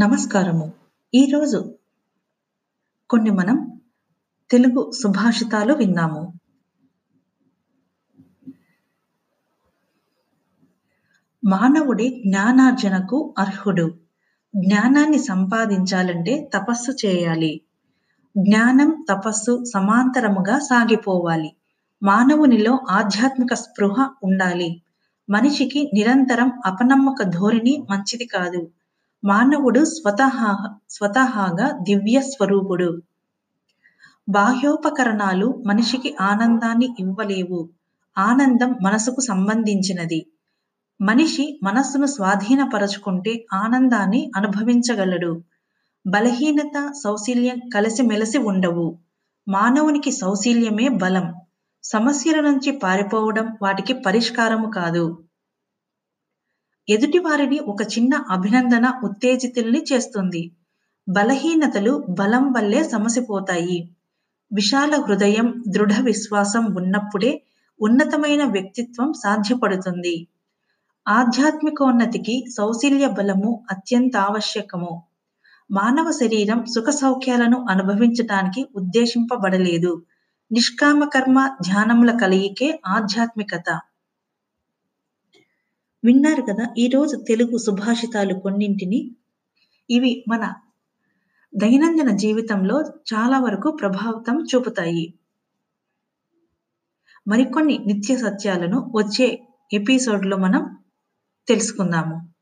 నమస్కారము. ఈరోజు కొన్ని మనం తెలుగు సుభాషితాలు విన్నాము మానవుడే జ్ఞానార్జనకు అర్హుడు. జ్ఞానాన్ని సంపాదించాలంటే తపస్సు చేయాలి. జ్ఞానం, తపస్సు సమాంతరముగా సాగిపోవాలి. మానవునిలో ఆధ్యాత్మిక స్పృహ ఉండాలి. మనిషికి నిరంతరం అపనమ్మక ధోరణి మంచిది కాదు. మానవుడు స్వతహా స్వతహాగా దివ్య స్వరూపుడు. బాహ్యోపకరణాలు మనిషికి ఆనందాన్ని ఇవ్వలేవు. ఆనందం మనసుకు సంబంధించినది. మనిషి మనస్సును స్వాధీనపరచుకుంటే ఆనందాన్ని అనుభవించగలడు. బలహీనత, సౌశీల్యం కలిసిమెలసి ఉండవు. మానవునికి సౌశీల్యమే బలం. సమస్యల నుంచి పారిపోవడం వాటికి పరిష్కారము కాదు. ఎదుటివారిని ఒక చిన్న అభినందన ఉత్తేజితుల్ని చేస్తుంది. బలహీనతలు బలం వల్లే సమసిపోతాయి. విశాల హృదయం, దృఢ విశ్వాసం ఉన్నప్పుడే ఉన్నతమైన వ్యక్తిత్వం సాధ్యపడుతుంది. ఆధ్యాత్మికోన్నతికి సౌశీల్య బలము అత్యంత ఆవశ్యకము మానవ శరీరం సుఖ సౌఖ్యాలను అనుభవించటానికి ఉద్దేశింపబడలేదు. నిష్కామ కర్మ, ధ్యానముల కలయికే ఆధ్యాత్మికత. విన్నారు కదా ఈరోజు తెలుగు సుభాషితాలు కొన్నింటిని. ఇవి మన దైనందిన జీవితంలో చాలా వరకు ప్రభావితం చూపుతాయి. మరికొన్ని నిత్య సత్యాలను వచ్చే ఎపిసోడ్‌లో మనం తెలుసుకుందాము.